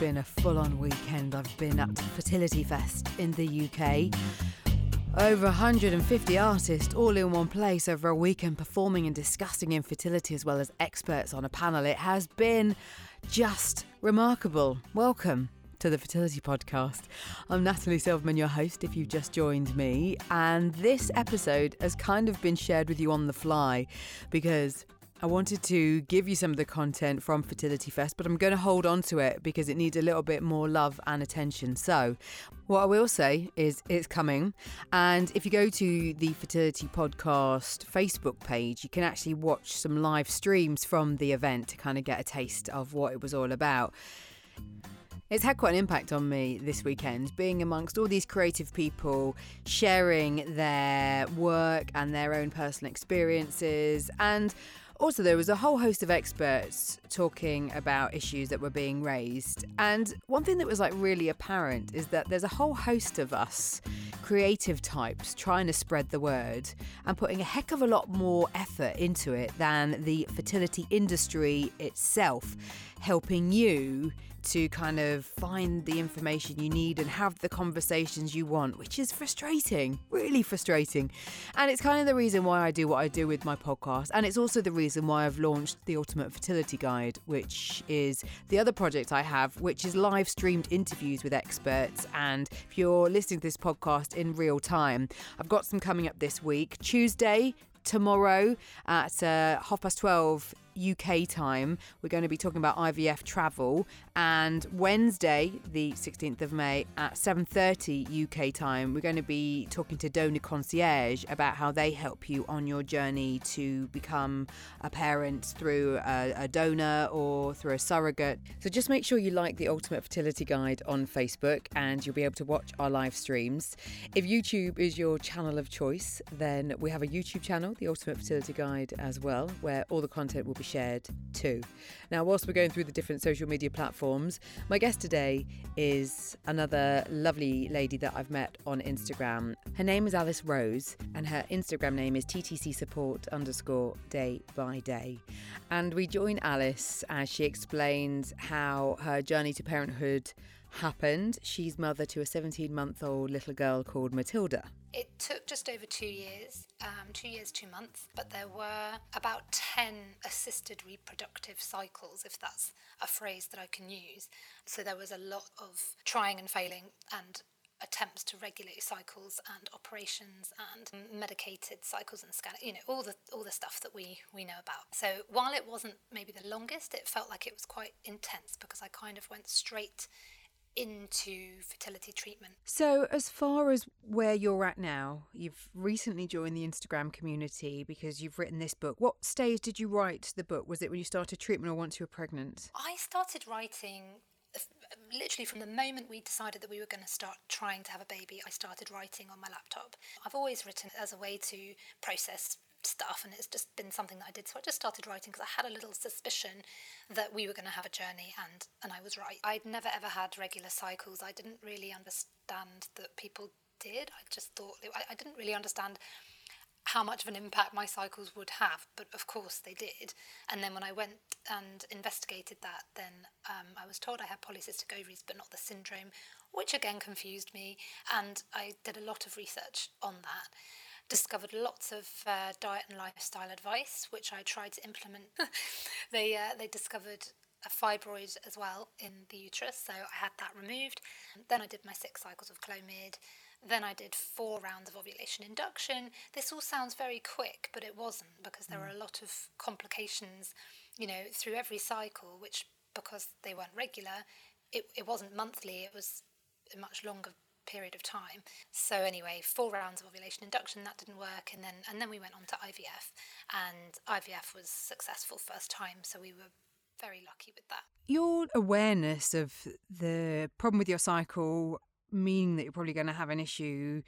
been a full on weekend. I've been at Fertility Fest in the UK. Over 150 artists all in one place over a weekend performing and discussing infertility as well as experts on a panel. It has been just remarkable. Welcome to the Fertility Podcast. I'm Natalie Silverman, your host, if you've just joined me. And this episode has kind of been shared with you on the fly because I wanted to give you some of the content from Fertility Fest, but I'm going to hold on to it because it needs a little bit more love and attention. So, what I will say is it's coming. And if you go to the Fertility Podcast Facebook page, you can actually watch some live streams from the event to kind of get a taste of what it was all about. It's had quite an impact on me this weekend, being amongst all these creative people sharing their work and their own personal experiences and also, there was a whole host of experts talking about issues that were being raised. And one thing that was like really apparent is that there's a whole host of us, creative types, trying to spread the word and putting a heck of a lot more effort into it than the fertility industry itself, helping you to kind of find the information you need and have the conversations you want, which is frustrating, really frustrating. And it's kind of the reason why I do what I do with my podcast. And it's also the reason why I've launched the Ultimate Fertility Guide, which is the other project I have, which is live streamed interviews with experts. And if you're listening to this podcast in real time, I've got some coming up this week. Tuesday, tomorrow at uh, half past 12 UK time, we're going to be talking about IVF travel. And Wednesday, the 16th of May at 7:30 UK time, we're going to be talking to Donor Concierge about how they help you on your journey to become a parent through a, a donor or through a surrogate. So just make sure you like the Ultimate Fertility Guide on Facebook, and you'll be able to watch our live streams. If YouTube is your channel of choice, then we have a YouTube channel, the Ultimate Fertility Guide, as well, where all the content will be shared too. Now, whilst we're going through the different social media platforms, my guest today is another lovely lady that I've met on Instagram. Her name is Alice Rose, and her Instagram name is TTC support underscore day by day. And we join Alice as she explains how her journey to parenthood happened. She's mother to a 17 month old little girl called Matilda. It took just over two years, um, two years, two months, but there were about 10 assisted reproductive cycles, if that's a phrase that I can use. So there was a lot of trying and failing and attempts to regulate cycles and operations and medicated cycles and scan you know all the all the stuff that we we know about so while it wasn't maybe the longest it felt like it was quite intense because i kind of went straight into fertility treatment. So, as far as where you're at now, you've recently joined the Instagram community because you've written this book. What stage did you write the book? Was it when you started treatment or once you were pregnant? I started writing uh, literally from the moment we decided that we were going to start trying to have a baby, I started writing on my laptop. I've always written as a way to process stuff and it's just been something that I did. So I just started writing because I had a little suspicion that we were going to have a journey and and I was right. I'd never ever had regular cycles. I didn't really understand that people did. I just thought I, I didn't really understand how much of an impact my cycles would have but of course they did. And then when I went and investigated that then um, I was told I had polycystic ovaries but not the syndrome which again confused me and I did a lot of research on that discovered lots of uh, diet and lifestyle advice, which I tried to implement. they uh, they discovered a fibroid as well in the uterus, so I had that removed. Then I did my six cycles of Clomid. Then I did four rounds of ovulation induction. This all sounds very quick, but it wasn't because there mm. were a lot of complications, you know, through every cycle, which because they weren't regular, it, it wasn't monthly, it was a much longer period of time. So anyway, four rounds of ovulation induction that didn't work, and then and then we went on to IVF, and IVF was successful first time. So we were very lucky with that. Your awareness of the problem with your cycle, meaning that you're probably going to have an issue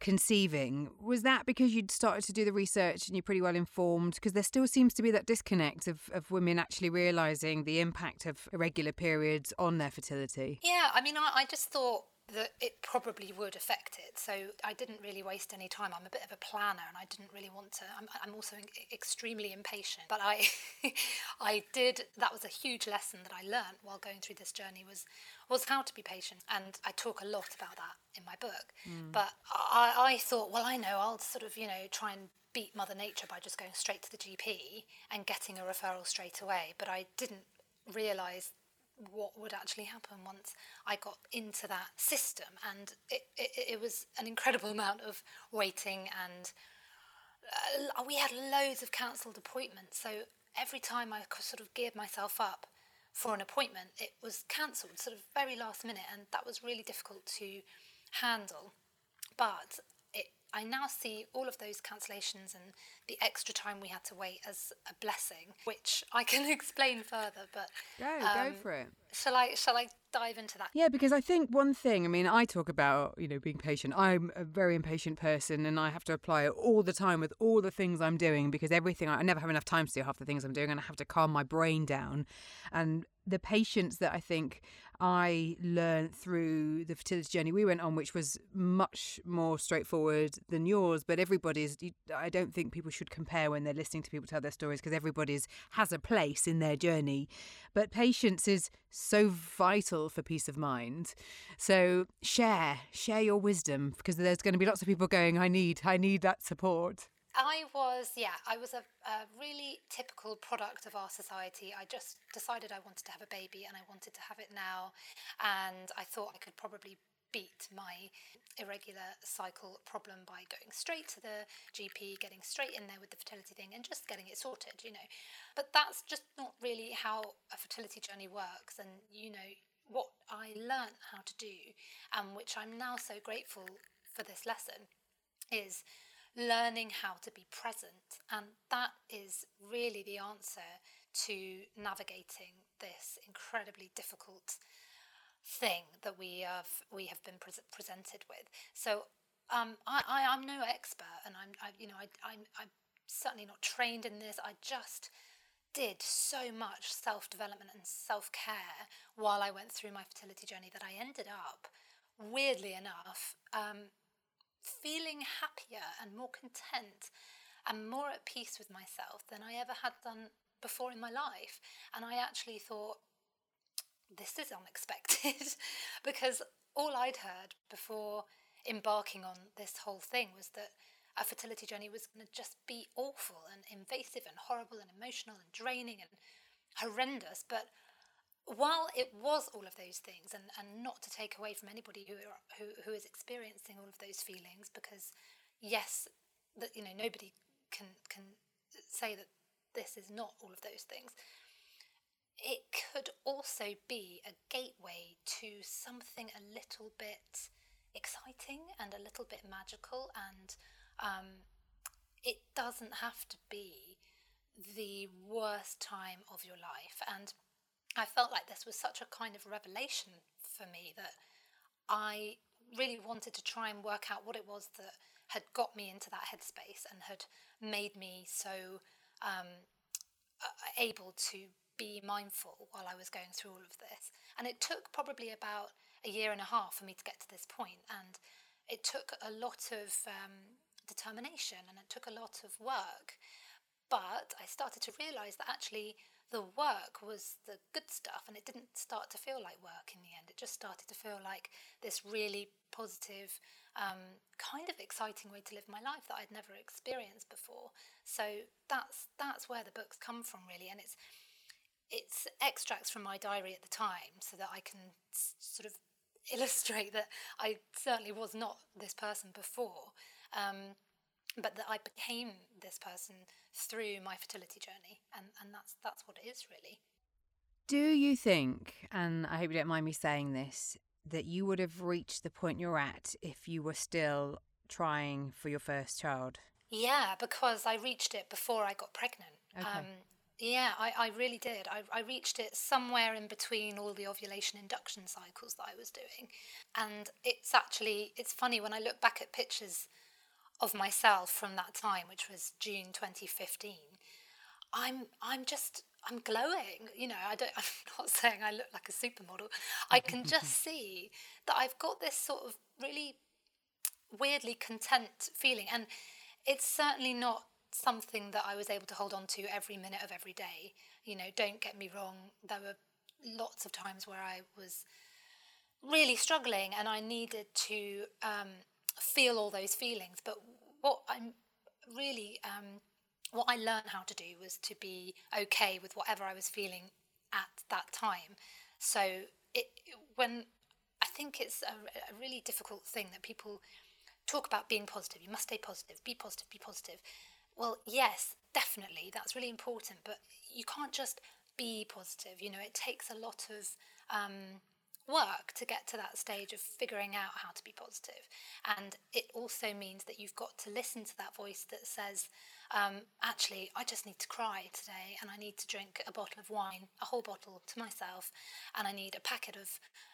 conceiving was that because you'd started to do the research and you're pretty well informed because there still seems to be that disconnect of, of women actually realizing the impact of irregular periods on their fertility yeah i mean i, I just thought that it probably would affect it. So I didn't really waste any time. I'm a bit of a planner, and I didn't really want to. I'm, I'm also extremely impatient, but I, I did. That was a huge lesson that I learned while going through this journey. Was was how to be patient. And I talk a lot about that in my book. Mm. But I, I thought, well, I know, I'll sort of, you know, try and beat Mother Nature by just going straight to the GP and getting a referral straight away. But I didn't realise what would actually happen once I got into that system. And it, it, it was an incredible amount of waiting and uh, we had loads of cancelled appointments. So every time I sort of geared myself up for an appointment, it was cancelled, sort of very last minute, and that was really difficult to handle. But I now see all of those cancellations and the extra time we had to wait as a blessing, which I can explain further. But go, um, go for it. Shall I? Shall I dive into that? Yeah, because I think one thing. I mean, I talk about you know being patient. I'm a very impatient person, and I have to apply it all the time with all the things I'm doing because everything I never have enough time to do half the things I'm doing, and I have to calm my brain down. And the patience that I think I learned through the fertility journey we went on, which was much more straightforward than yours. But everybody's, I don't think people should compare when they're listening to people tell their stories because everybody's has a place in their journey. But patience is so vital for peace of mind. So share, share your wisdom because there's going to be lots of people going, I need, I need that support. I was, yeah, I was a, a, really typical product of our society. I just decided I wanted to have a baby and I wanted to have it now. And I thought I could probably beat my irregular cycle problem by going straight to the GP, getting straight in there with the fertility thing and just getting it sorted, you know. But that's just not really how a fertility journey works. And, you know, what I learned how to do, and which I'm now so grateful for this lesson, is learning how to be present. And that is really the answer to navigating this incredibly difficult thing that we have we have been pre- presented with. So um, I, I am no expert, and I'm I, you know I, I'm I'm certainly not trained in this. I just did so much self development and self care while I went through my fertility journey that I ended up, weirdly enough, um, feeling happier and more content and more at peace with myself than I ever had done before in my life. And I actually thought, this is unexpected because all I'd heard before embarking on this whole thing was that a fertility journey was going to just be awful and invasive and horrible and emotional and draining and horrendous. But while it was all of those things, and, and not to take away from anybody who, who who is experiencing all of those feelings, because yes, that you know nobody can can say that this is not all of those things. It could also be a gateway to something a little bit exciting and a little bit magical, and um, it doesn't have to be the worst time of your life. And I felt like this was such a kind of revelation for me that I really wanted to try and work out what it was that had got me into that headspace and had made me so um, able to be mindful while I was going through all of this. And it took probably about a year and a half for me to get to this point, and it took a lot of um, determination and it took a lot of work. But I started to realize that actually the work was the good stuff and it didn't start to feel like work in the end. It just started to feel like this really positive, um, kind of exciting way to live my life that I'd never experienced before. So that's that's where the books come from really, and it's it's extracts from my diary at the time so that I can s- sort of illustrate that I certainly was not this person before. Um, but that I became this person through my fertility journey, and, and that's that's what it is really. Do you think, and I hope you don't mind me saying this, that you would have reached the point you're at if you were still trying for your first child? Yeah, because I reached it before I got pregnant. Okay. Um, yeah, I, I really did. I, I reached it somewhere in between all the ovulation induction cycles that I was doing. And it's actually, it's funny when I look back at pictures of myself from that time, which was June 2015, I'm I'm just I'm glowing. You know, I don't. I'm not saying I look like a supermodel. I can just see that I've got this sort of really weirdly content feeling, and it's certainly not something that I was able to hold on to every minute of every day. You know, don't get me wrong. There were lots of times where I was really struggling and I needed to um, feel all those feelings. But what I'm really, um, what I learned how to do was to be okay with whatever I was feeling at that time. So it, when I think it's a, a really difficult thing that people talk about being positive. You must stay positive, be positive, be positive. Well, yes, definitely, that's really important, but you can't just be positive. You know, it takes a lot of um, work to get to that stage of figuring out how to be positive. And it also means that you've got to listen to that voice that says, um, actually, I just need to cry today and I need to drink a bottle of wine, a whole bottle to myself, and I need a packet of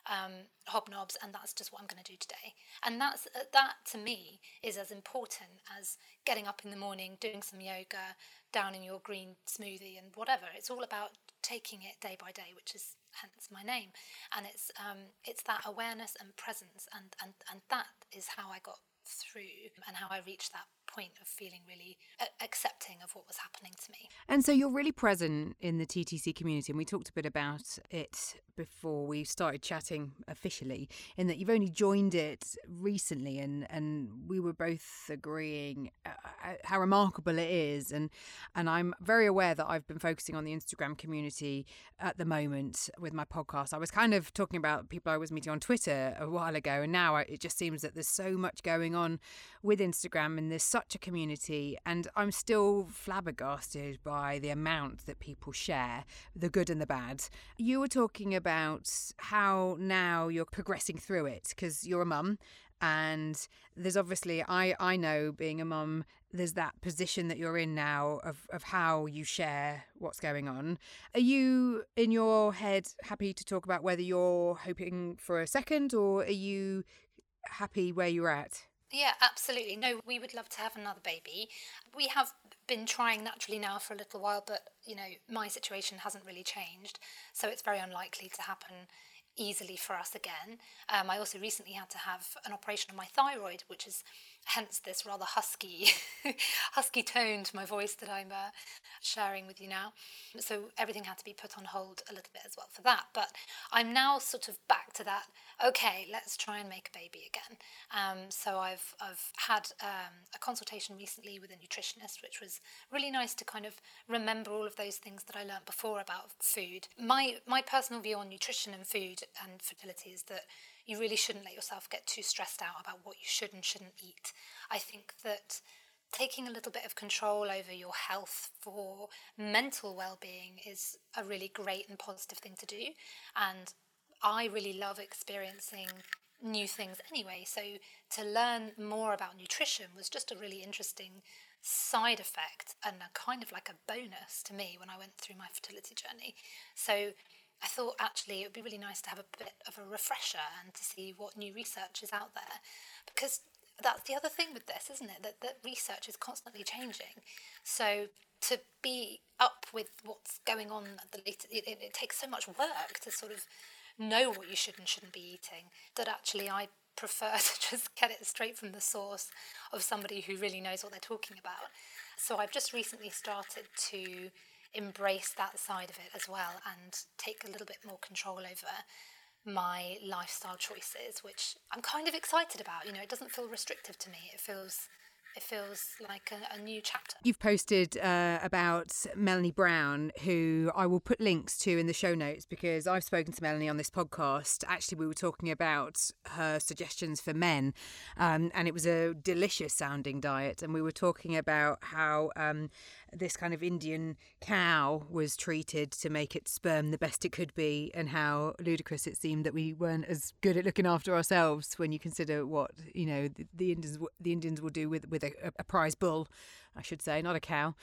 um, hobnobs, and that's just what I'm going to do today. And that's uh, that to me is as important as getting up in the morning, doing some yoga, down in your green smoothie, and whatever. It's all about taking it day by day, which is hence my name. And it's um, it's that awareness and presence, and, and, and that is how I got through and how I reached that point of feeling really accepting of what was happening to me. And so you're really present in the TTC community, and we talked a bit about it before we started chatting officially, in that you've only joined it recently, and, and we were both agreeing uh, uh, how remarkable it is. And, and I'm very aware that I've been focusing on the Instagram community at the moment with my podcast. I was kind of talking about people I was meeting on Twitter a while ago, and now it just seems that there's so much going on with Instagram, and there's such a community. And I'm still flabbergasted by the amount that people share, the good and the bad. You were talking about how now you're progressing through it because you're a mum and there's obviously I I know being a mum there's that position that you're in now of of how you share what's going on are you in your head happy to talk about whether you're hoping for a second or are you happy where you're at yeah, absolutely. No, we would love to have another baby. We have been trying naturally now for a little while, but you know, my situation hasn't really changed, so it's very unlikely to happen easily for us again. Um, I also recently had to have an operation on my thyroid, which is hence this rather husky, husky tone to my voice that I'm uh, sharing with you now. So everything had to be put on hold a little bit as well for that. But I'm now sort of back to that. Okay, let's try and make a baby again. Um, so I've I've had um, a consultation recently with a nutritionist, which was really nice to kind of remember all of those things that I learned before about food. My my personal view on nutrition and food and fertility is that you really shouldn't let yourself get too stressed out about what you should and shouldn't eat. I think that taking a little bit of control over your health for mental well-being is a really great and positive thing to do. And I really love experiencing new things anyway. So to learn more about nutrition was just a really interesting side effect and a kind of like a bonus to me when I went through my fertility journey. So I thought actually it would be really nice to have a bit of a refresher and to see what new research is out there. Because that's the other thing with this, isn't it? That, that research is constantly changing. So to be up with what's going on at the latest, it, it, it takes so much work to sort of know what you should and shouldn't be eating that actually I prefer to just get it straight from the source of somebody who really knows what they're talking about. So I've just recently started to embrace that side of it as well and take a little bit more control over my lifestyle choices, which I'm kind of excited about. You know, it doesn't feel restrictive to me. It feels it feels like a, a new chapter. You've posted uh, about Melanie Brown, who I will put links to in the show notes because I've spoken to Melanie on this podcast. Actually, we were talking about her suggestions for men, um, and it was a delicious sounding diet. And we were talking about how um, this kind of Indian cow was treated to make its sperm the best it could be, and how ludicrous it seemed that we weren't as good at looking after ourselves when you consider what you know the, the Indians the Indians will do with with a, a prize bull, I should say, not a cow.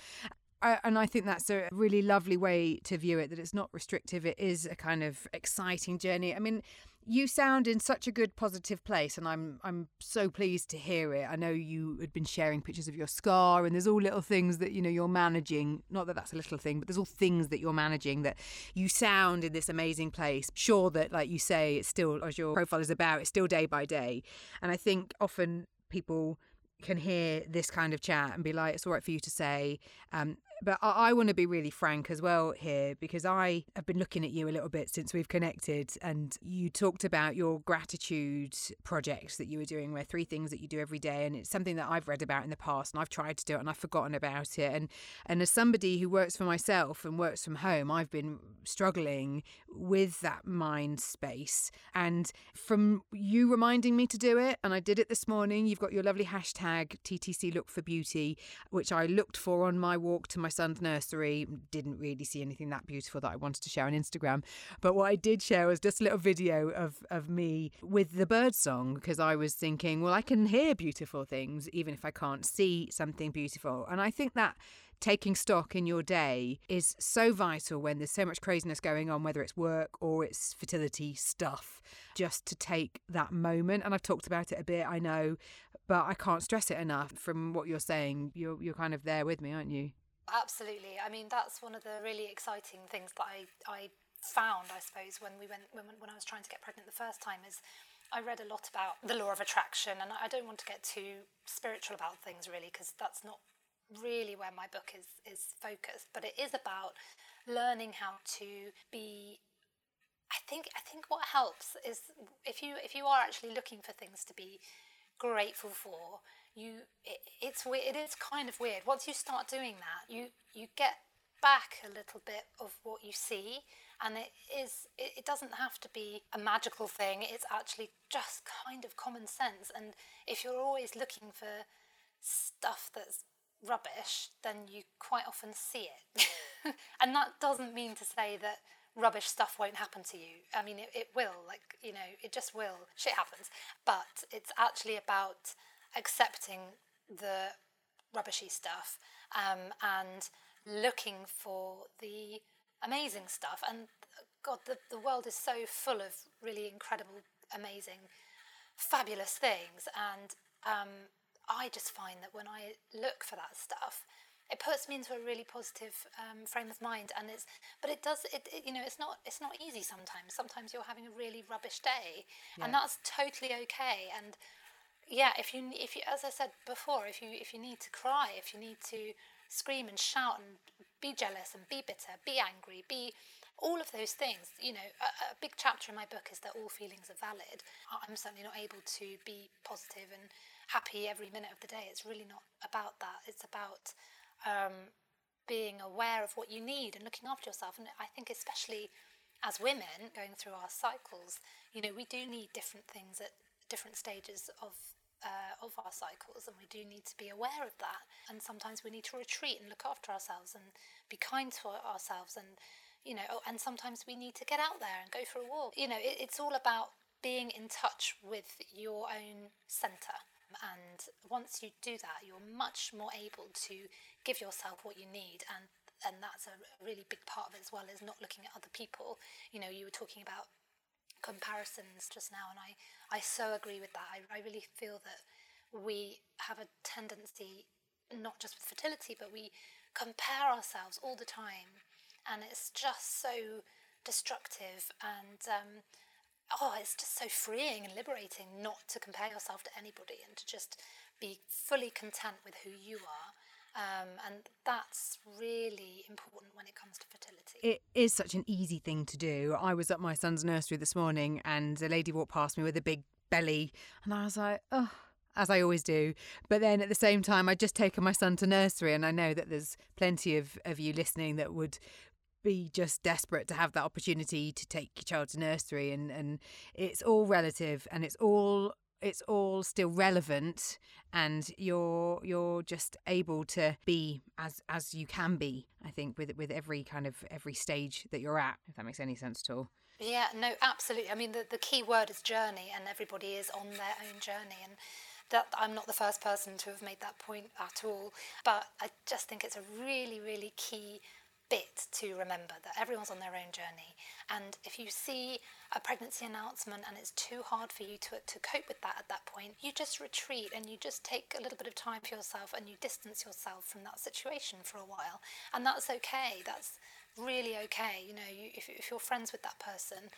And I think that's a really lovely way to view it that it's not restrictive. It is a kind of exciting journey. I mean, you sound in such a good positive place and I'm I'm so pleased to hear it. I know you had been sharing pictures of your scar and there's all little things that you know you're managing. Not that that's a little thing, but there's all things that you're managing that you sound in this amazing place. Sure that like you say it's still as your profile is about, it's still day by day. And I think often people can hear this kind of chat and be like, it's all right for you to say, um, but I, I want to be really frank as well here because I have been looking at you a little bit since we've connected, and you talked about your gratitude project that you were doing, where three things that you do every day, and it's something that I've read about in the past, and I've tried to do it, and I've forgotten about it, and and as somebody who works for myself and works from home, I've been struggling with that mind space, and from you reminding me to do it, and I did it this morning. You've got your lovely hashtag TTC Look for Beauty, which I looked for on my walk to my son's nursery. Didn't really see anything that beautiful that I wanted to share on Instagram. But what I did share was just a little video of, of me with the bird song because I was thinking, well, I can hear beautiful things even if I can't see something beautiful. And I think that taking stock in your day is so vital when there's so much craziness going on, whether it's work or it's fertility stuff, just to take that moment. And I've talked about it a bit, I know, but I can't stress it enough from what you're saying. You're, you're kind of there with me, aren't you? Absolutely. I mean, that's one of the really exciting things that I, I found, I suppose, when we went when, when I was trying to get pregnant the first time is I read a lot about the law of attraction, and I don't want to get too spiritual about things really, because that's not really where my book is is focused. But it is about learning how to be. I think I think what helps is if you if you are actually looking for things to be grateful for, you it, it's it is kind of weird. Once you start doing that, you you get back a little bit of what you see and it is it, it, doesn't have to be a magical thing. It's actually just kind of common sense and if you're always looking for stuff that's rubbish then you quite often see it. And that doesn't mean to say that rubbish stuff won't happen to you. I mean it, it will like you know it just will. Shit happens. But it's actually about accepting the rubbishy stuff um, and looking for the amazing stuff. And God, the, the world is so full of really incredible, amazing, fabulous things. And um, I just find that when I look for that stuff, it puts me into a really positive um, frame of mind and it's but it does it, it, you know it's not it's not easy sometimes sometimes you're having a really rubbish day yeah. and that's totally okay and yeah if you if you as i said before if you if you need to cry if you need to scream and shout and be jealous and be bitter, be angry, be all of those things. You know, a, a, big chapter in my book is that all feelings are valid. I'm certainly not able to be positive and happy every minute of the day. It's really not about that. It's about um, being aware of what you need and looking after yourself. And I think, especially as women going through our cycles, you know, we do need different things at different stages of uh, of our cycles, and we do need to be aware of that. And sometimes we need to retreat and look after ourselves and be kind to ourselves. And you know, oh, and sometimes we need to get out there and go for a walk. You know, it, it's all about being in touch with your own centre. And once you do that, you're much more able to give yourself what you need and and that's a really big part of it as well is not looking at other people you know you were talking about comparisons just now and I I so agree with that. I, I really feel that we have a tendency, not just with fertility, but we compare ourselves all the time, and it's just so destructive and um, oh, it's just so freeing and liberating not to compare yourself to anybody and to just be fully content with who you are. Um, and that's really important when it comes to fertility. It is such an easy thing to do. I was at my son's nursery this morning and a lady walked past me with a big belly, and I was like, oh, as I always do. But then at the same time, I'd just taken my son to nursery, and I know that there's plenty of, of you listening that would be just desperate to have that opportunity to take your child to nursery and and it's all relative and it's all it's all still relevant and you're you're just able to be as as you can be i think with with every kind of every stage that you're at if that makes any sense at all. Yeah no absolutely. I mean the, the key word is journey and everybody is on their own journey and that i'm not the first person to have made that point at all but i just think it's a really really key bit to remember that everyone's on their own journey. And if you see a pregnancy announcement and it's too hard for you to, to cope with that at that point, you just retreat and you just take a little bit of time for yourself and you distance yourself from that situation for a while. And that's okay. That's really okay. You know, you, if, if you're friends with that person,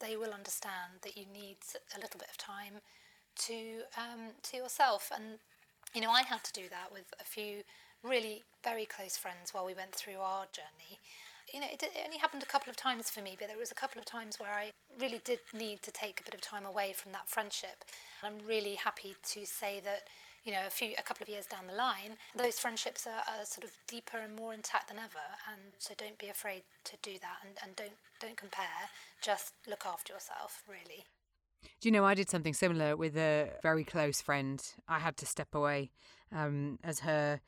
they will understand that you need a little bit of time to um, to yourself. And you know, I had to do that with a few really very close friends while we went through our journey. You know, it, it only happened a couple of times for me, but there was a couple of times where I really did need to take a bit of time away from that friendship. And I'm really happy to say that you know, a few, a couple of years down the line, those friendships are, are, sort of deeper and more intact than ever. And so don't be afraid to do that, and, and don't don't compare. Just look after yourself, really. Do you know, I did something similar with a very close friend. I had to step away um, as her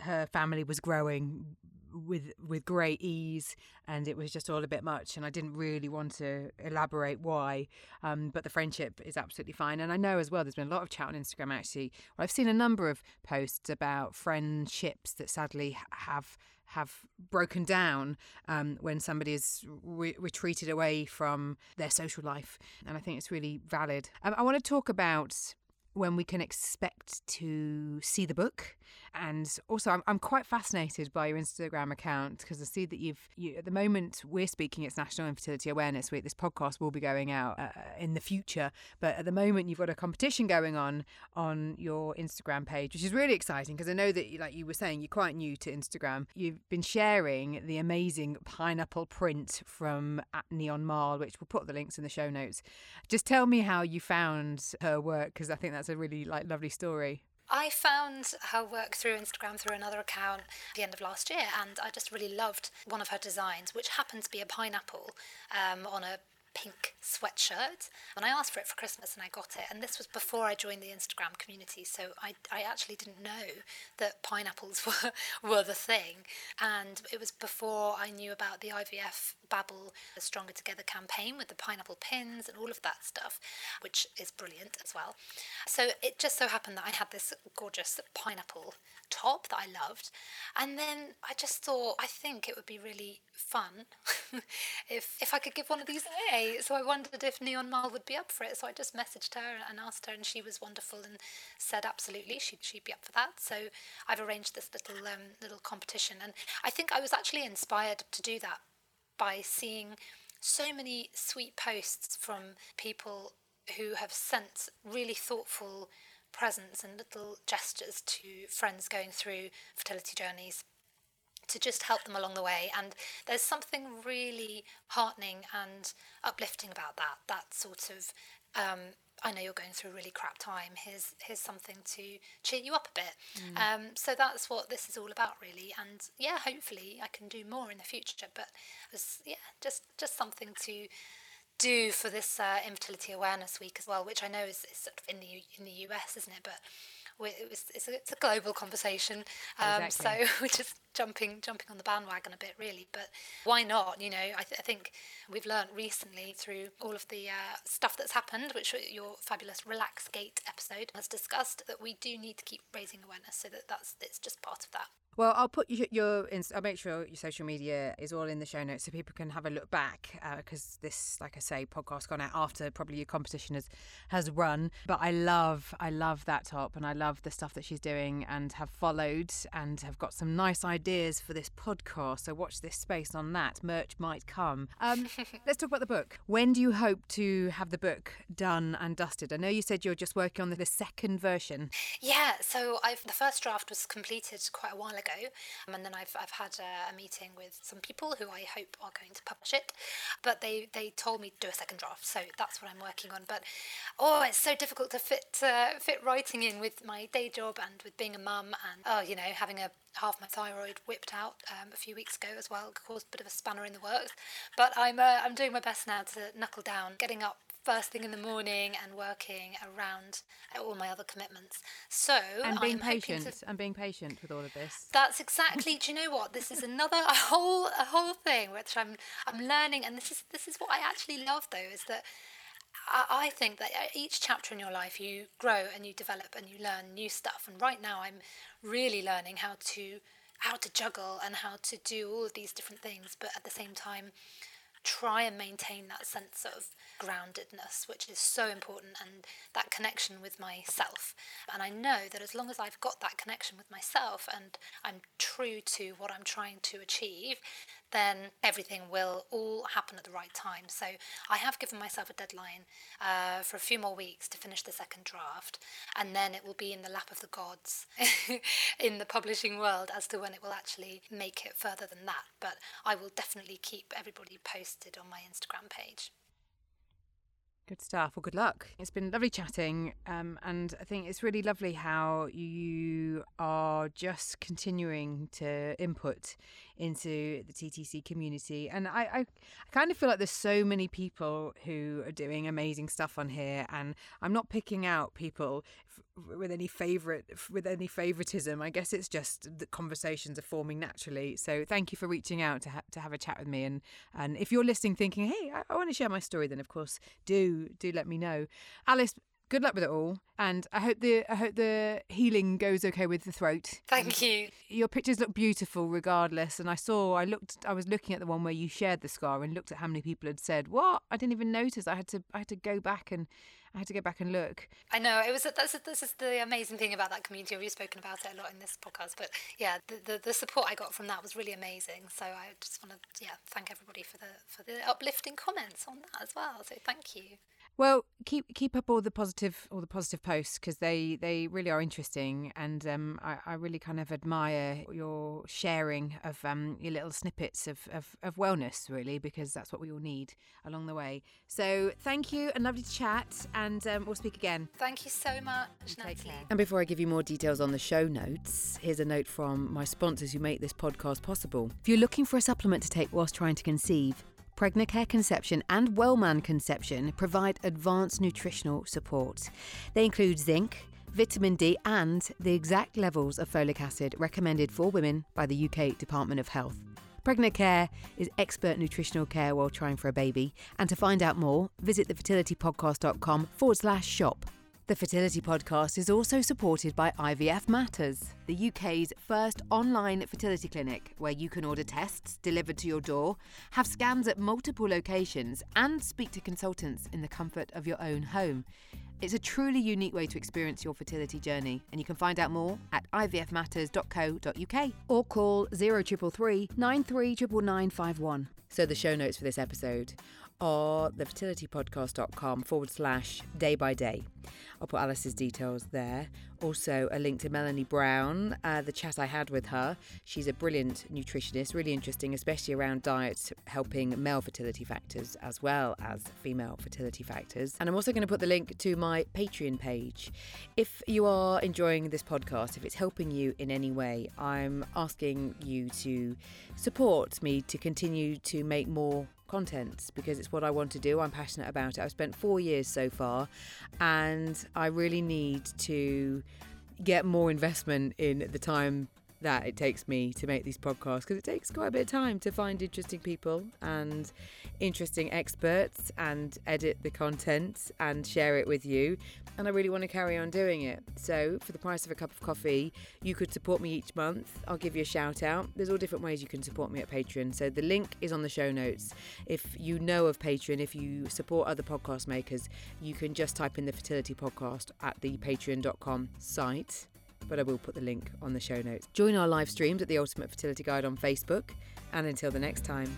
her family was growing with with great ease, and it was just all a bit much. And I didn't really want to elaborate why, um, but the friendship is absolutely fine. And I know as well, there's been a lot of chat on Instagram actually. I've seen a number of posts about friendships that sadly have have broken down um, when somebody is re- retreated away from their social life, and I think it's really valid. Um, I want to talk about when we can expect to see the book. And also, I'm, I'm quite fascinated by your Instagram account because I see that you've, you, at the moment we're speaking, it's National Infertility Awareness Week. This podcast will be going out uh, in the future. But at the moment, you've got a competition going on on your Instagram page, which is really exciting because I know that, like you were saying, you're quite new to Instagram. You've been sharing the amazing pineapple print from at Neon Marl, which we'll put the links in the show notes. Just tell me how you found her work because I think that's a really like lovely story. I found her work through Instagram through another account at the end of last year, and I just really loved one of her designs, which happened to be a pineapple um, on a pink sweatshirt. And I asked for it for Christmas and I got it and this was before I joined the Instagram community so I, I actually didn't know that pineapples were, were the thing. And it was before I knew about the IVF Babble Stronger Together campaign with the pineapple pins and all of that stuff which is brilliant as well so it just so happened that I had this gorgeous pineapple top that I loved. And then I just thought, I think it would be really fun if if I could give one of these away. So I wondered if Neon Marl would be up for it. So I just messaged her and asked her, and she was wonderful and said absolutely she'd she'd be up for that. So I've arranged this little um, little competition, and I think I was actually inspired to do that by seeing so many sweet posts from people who have sent really thoughtful presents and little gestures to friends going through fertility journeys to just help them along the way. And there's something really heartening and uplifting about that. That sort of, um, I know you're going through a really crap time. Here's here's something to cheer you up a bit. Mm. Um, so that's what this is all about, really. And yeah, hopefully I can do more in the future. But it was, yeah, just just something to do for this uh, infertility awareness week as well, which I know is, is sort of in the in the US, isn't it? But it was, it's, a, it's a global conversation, um, exactly. so we're just jumping jumping on the bandwagon a bit, really. But why not? You know, I, th- I think we've learned recently through all of the uh, stuff that's happened, which your fabulous Relax Gate episode has discussed, that we do need to keep raising awareness. So that that's it's just part of that. Well, I'll put your, your I'll make sure your social media is all in the show notes so people can have a look back because uh, this, like I say, podcast gone out after probably your competition has has run. But I love, I love that top and I love the stuff that she's doing and have followed and have got some nice ideas for this podcast. So watch this space on that. Merch might come. Um, let's talk about the book. When do you hope to have the book done and dusted? I know you said you're just working on the, the second version. Yeah, so I've the first draft was completed quite a while ago. Um, and then I've, I've had a, a, meeting with some people who I hope are going to publish it. But they, they told me to do a second draft, so that's what I'm working on. But oh, it's so difficult to fit uh, fit writing in with my day job and with being a mum and oh, you know, having a half my thyroid whipped out um, a few weeks ago as well caused a bit of a spanner in the works. But I'm uh, I'm doing my best now to knuckle down, getting up first thing in the morning and working around all my other commitments. So and being I'm patient to, and being patient with all of this. That's exactly. do you know what? This is another a whole a whole thing which I'm I'm learning, and this is this is what I actually love though is that. I think that uh, each chapter in your life you grow and you develop and you learn new stuff. And right now, I'm really learning how to how to juggle and how to do all of these different things, but at the same time, try and maintain that sense of groundedness, which is so important, and that connection with myself. And I know that as long as I've got that connection with myself and I'm true to what I'm trying to achieve, then everything will all happen at the right time. So I have given myself a deadline uh, for a few more weeks to finish the second draft, and then it will be in the lap of the gods in the publishing world as to when it will actually make it further than that. But I will definitely keep everybody posted on my Instagram page. Good stuff. Well, good luck. It's been lovely chatting. Um, and I think it's really lovely how you are just continuing to input into the TTC community. And I, I, I kind of feel like there's so many people who are doing amazing stuff on here. And I'm not picking out people with any favorite with any favoritism i guess it's just that conversations are forming naturally. So thank you for reaching out to, ha- to have a chat with me. And and if you're listening thinking hey I, I want to share my story then of course do do let me know. Alice good luck with it all. And i hope the i hope the healing goes okay with the throat. Thank you. Your pictures look beautiful regardless. And i saw i looked i was looking at the one where you shared the scar and looked at how many people had said what? I didn't even notice. I had to i had to go back and I had to go back and look. I know it was. That's this is the amazing thing about that community. We've spoken about it a lot in this podcast, but yeah, the, the, the support I got from that was really amazing. So I just want to yeah thank everybody for the for the uplifting comments on that as well. So thank you. Well, keep keep up all the positive all the positive posts because they they really are interesting, and um, I, I really kind of admire your sharing of um, your little snippets of, of, of wellness, really, because that's what we all need along the way. So thank you, and lovely to chat, and um, we'll speak again. Thank you so much. And before I give you more details on the show notes, here's a note from my sponsors who make this podcast possible. If you're looking for a supplement to take whilst trying to conceive Pregnacare Conception and Wellman Conception provide advanced nutritional support. They include zinc, vitamin D, and the exact levels of folic acid recommended for women by the UK Department of Health. Pregnacare is expert nutritional care while trying for a baby. And to find out more, visit thefertilitypodcast.com forward slash shop. The Fertility Podcast is also supported by IVF Matters, the UK's first online fertility clinic where you can order tests delivered to your door, have scans at multiple locations, and speak to consultants in the comfort of your own home. It's a truly unique way to experience your fertility journey, and you can find out more at ivfmatters.co.uk or call 0333 939951. So, the show notes for this episode are thefertilitypodcast.com forward slash day by day. I'll put Alice's details there. Also, a link to Melanie Brown, uh, the chat I had with her. She's a brilliant nutritionist, really interesting, especially around diets, helping male fertility factors as well as female fertility factors. And I'm also going to put the link to my Patreon page. If you are enjoying this podcast, if it's helping you in any way, I'm asking you to support me to continue to make more content because it's what I want to do. I'm passionate about it. I've spent four years so far, and I really need to get more investment in the time that it takes me to make these podcasts because it takes quite a bit of time to find interesting people and interesting experts and edit the content and share it with you. And I really want to carry on doing it. So, for the price of a cup of coffee, you could support me each month. I'll give you a shout out. There's all different ways you can support me at Patreon. So, the link is on the show notes. If you know of Patreon, if you support other podcast makers, you can just type in the fertility podcast at the patreon.com site but I will put the link on the show notes. Join our live streams at the Ultimate Fertility Guide on Facebook, and until the next time.